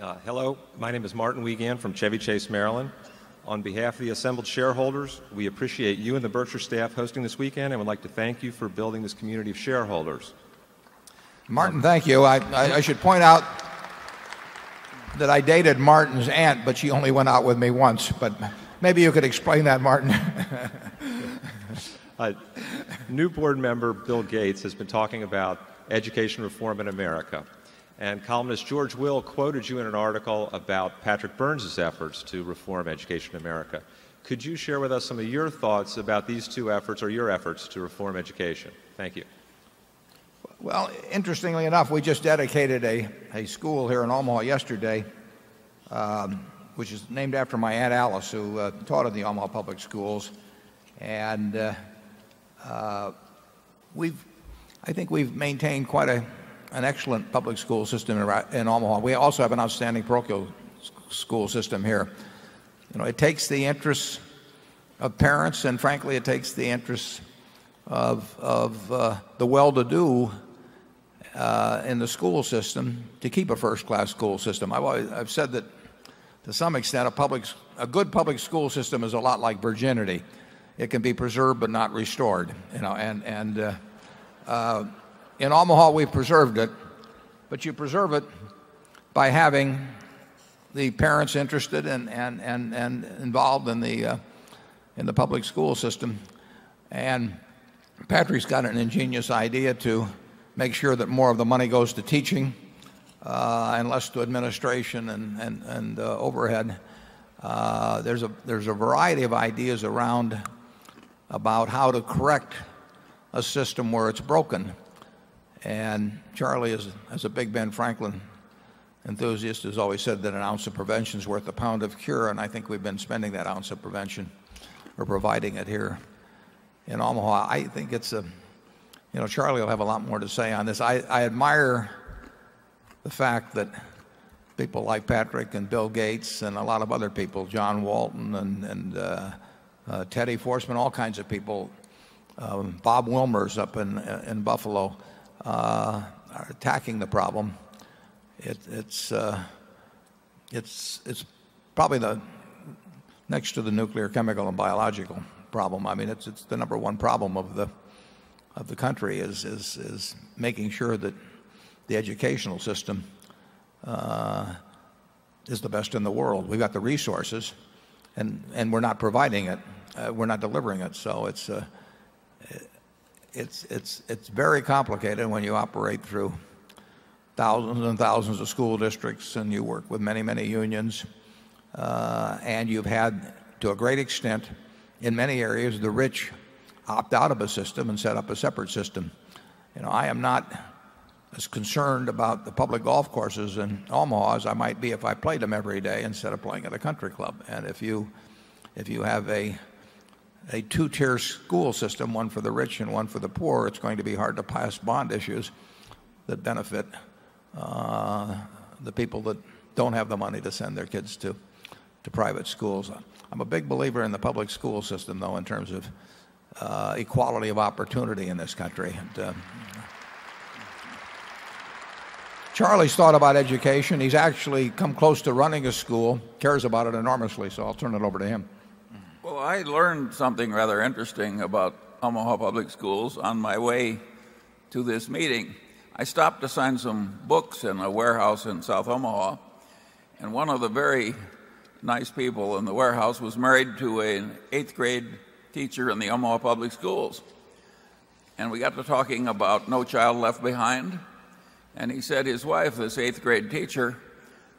Uh, hello. My name is Martin Wiegand from Chevy Chase, Maryland. On behalf of the assembled shareholders, we appreciate you and the Berkshire staff hosting this weekend and would like to thank you for building this community of shareholders. Martin, thank you. I should point out that I dated Martin's aunt, but she only went out with me once. But maybe you could explain that, Martin. Uh, new board member Bill Gates has been talking about education reform in America. And columnist George Will quoted you in an article about Patrick Byrne's efforts to reform education in America. Could you share with us some of your thoughts about these two efforts or your efforts to reform education? Thank you. Well, interestingly enough, we just dedicated a school here in Omaha yesterday, um, which is named after my Aunt Alice, who uh, taught at the Omaha Public Schools. And uh, uh, we've I think we've maintained quite an excellent public school system in Omaha. We also have an outstanding parochial school system here. You know, It takes the interests of parents and frankly it takes the interests of of uh, the well to do uh, in the school system to keep a first class school system. I've said that to some extent a public a good public school system is a lot like virginity. It can be preserved but not restored. You know, And uh, in Omaha, we've preserved it. But you preserve it by having the parents interested and involved in the uh, in the public school system. And Patrick's got an ingenious idea to make sure that more of the money goes to teaching uh, and less to administration and uh, overhead. There's a variety of ideas around about how to correct a system where it's broken. And Charlie, as a big Ben Franklin enthusiast, has always said that an ounce of prevention is worth a pound of cure. And I think we've been spending that ounce of prevention or providing it here in Omaha. I think it's a you know, Charlie will have a lot more to say on this. I admire the fact that people like Patrick and Bill Gates and a lot of other people, John Walton and and uh, uh, Teddy Forstmann, all kinds of people, um, Bob Wilmers up in, in Buffalo, Uh, are attacking the problem. Uh, it's probably the next to the nuclear, chemical and biological problem. I mean, it's the number one problem of the country is making sure that the educational system uh, is the best in the world. We've got the resources and we're not providing it. We're not delivering it. It's very complicated when you operate through thousands and thousands of school districts and you work with many, many unions. Uh, and you've had, to a great extent, in many areas, the rich opt out of a system and set up a separate system. You know, I am not as concerned about the public golf courses in Omaha as I might be if I played them every day instead of playing at a country club. And if you have a 2 tier school system, 1 for the rich and one for the poor, it's going to be hard to pass bond issues that benefit uh, the people that don't have the money to send their kids to private schools. I'm a big believer in the public school system though in terms of uh, equality of opportunity in this country. Uh, Charlie's thought about education. He's actually come close to running a school, cares about it enormously. So I'll turn it over to him. I learned something rather interesting about Omaha Public Schools on my way to this meeting. I stopped to sign some books in a warehouse in South Omaha. And one of the very nice people in the warehouse was married to an 8th grade teacher in the Omaha Public Schools. And we got to talking about No Child Left Behind. And he said his wife, this 8th grade teacher,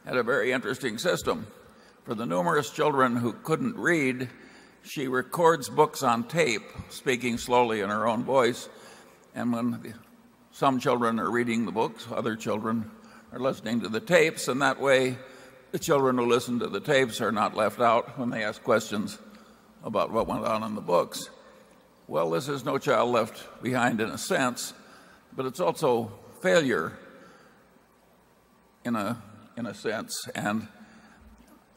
had a very interesting system. For the numerous children who couldn't read, she records books on tape, speaking slowly in her own voice. And when some children are reading the books, other children are listening to the tapes. And that way, the children who listen to the tapes are not left out when they ask questions about what went on in the books. Well, this is no child left behind in a sense, but it's also failure in a in a sense. And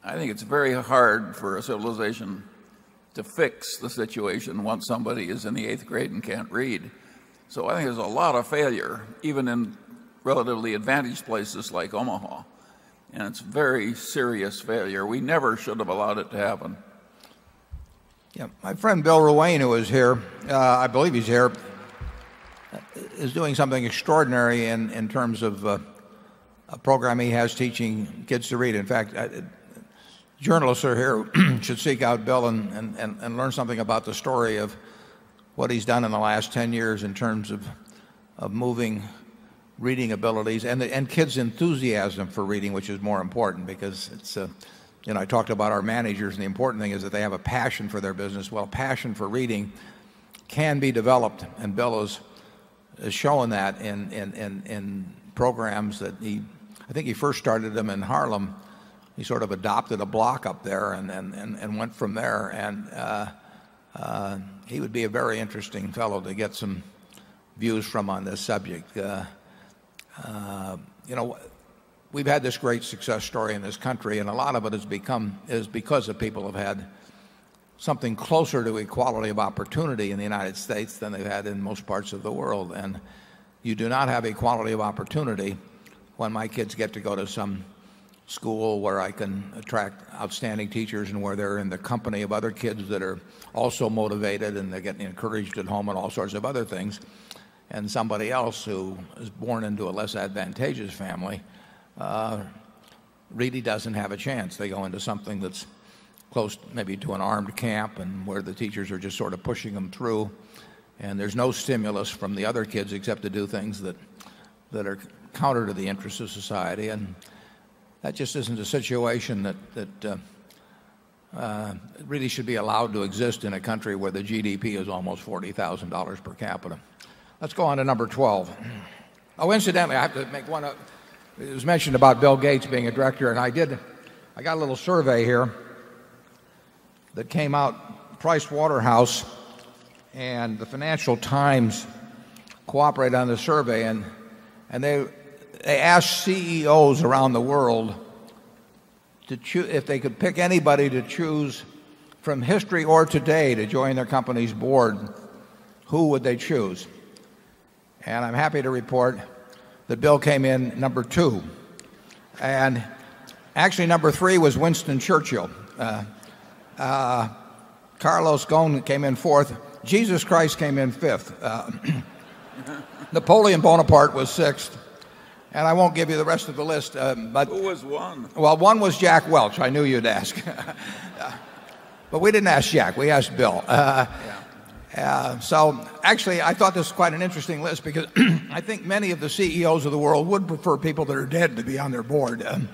I think it's very hard for a civilization to fix the situation once somebody is in the 8th grade and can't read. So I think there's a lot of failure even in relatively advantaged places like Omaha and it's very serious failure. We never should have allowed it to happen. Yeah, my friend Bill Ruane, who is here, uh, I believe he's here, is doing something extraordinary in, in terms of uh, a program he has teaching kids to read. In fact, uh, journalists are here should seek out Bill and, and, and, learn something about the story of what he's done in the last 10 years in terms of, of moving reading abilities and, and kids' enthusiasm for reading, which is more important because it's, uh, you know, I talked about our managers, and the important thing is that they have a passion for their business. Well, passion for reading can be developed, and Bill is, is showing that in, in, in, in programs that he, I think he first started them in Harlem. He sort of adopted a block up there and, went from there. And uh, uh, he would be a very interesting fellow to get some views from on this subject. Uh, you know, we've had this great success story in this country, and a lot of it has become is because of people have had something closer to equality of opportunity in the United States than they've had in most parts of the world. And you do not have equality of opportunity when my kids get to go to some school where I can attract outstanding teachers and where they're in the company of other kids that are also motivated and they're getting encouraged at home and all sorts of other things. And somebody else who is born into a less advantageous family uh, really doesn't have a chance. They go into something that's close maybe to an armed camp and where the teachers are just sort of pushing them through. And there's no stimulus from the other kids except to do things that, that are counter to the interests of society. And that just isn't a situation that, uh, uh, really should be allowed to exist in a country where the GDP is almost $40,000 per capita. Let's go on to number 12. Oh, incidentally, I have to make one. Up. It was mentioned about Bill Gates being a director, and I did. I got a little survey here that came out. Price Waterhouse and the Financial Times cooperate on the survey, and and they they asked CEOs around the world to choose if they could pick anybody to choose from history or today to join their company's board, who would they choose? And I'm happy to report that Bill came in number 2. And actually number 3 was Winston Churchill. Uh, uh, Carlos Ghosn came in 4th. Jesus Christ came in 5th. Uh, Napoleon Bonaparte was 6th. And I won't give you the rest of the list. but Who was one? Well, one was Jack Welch. I knew you'd ask. but we didn't ask Jack. We asked Bill. Uh, uh, so actually, I thought this was quite an interesting list because I think many of the CEOs of the world would prefer people that are dead to be on their board. Um,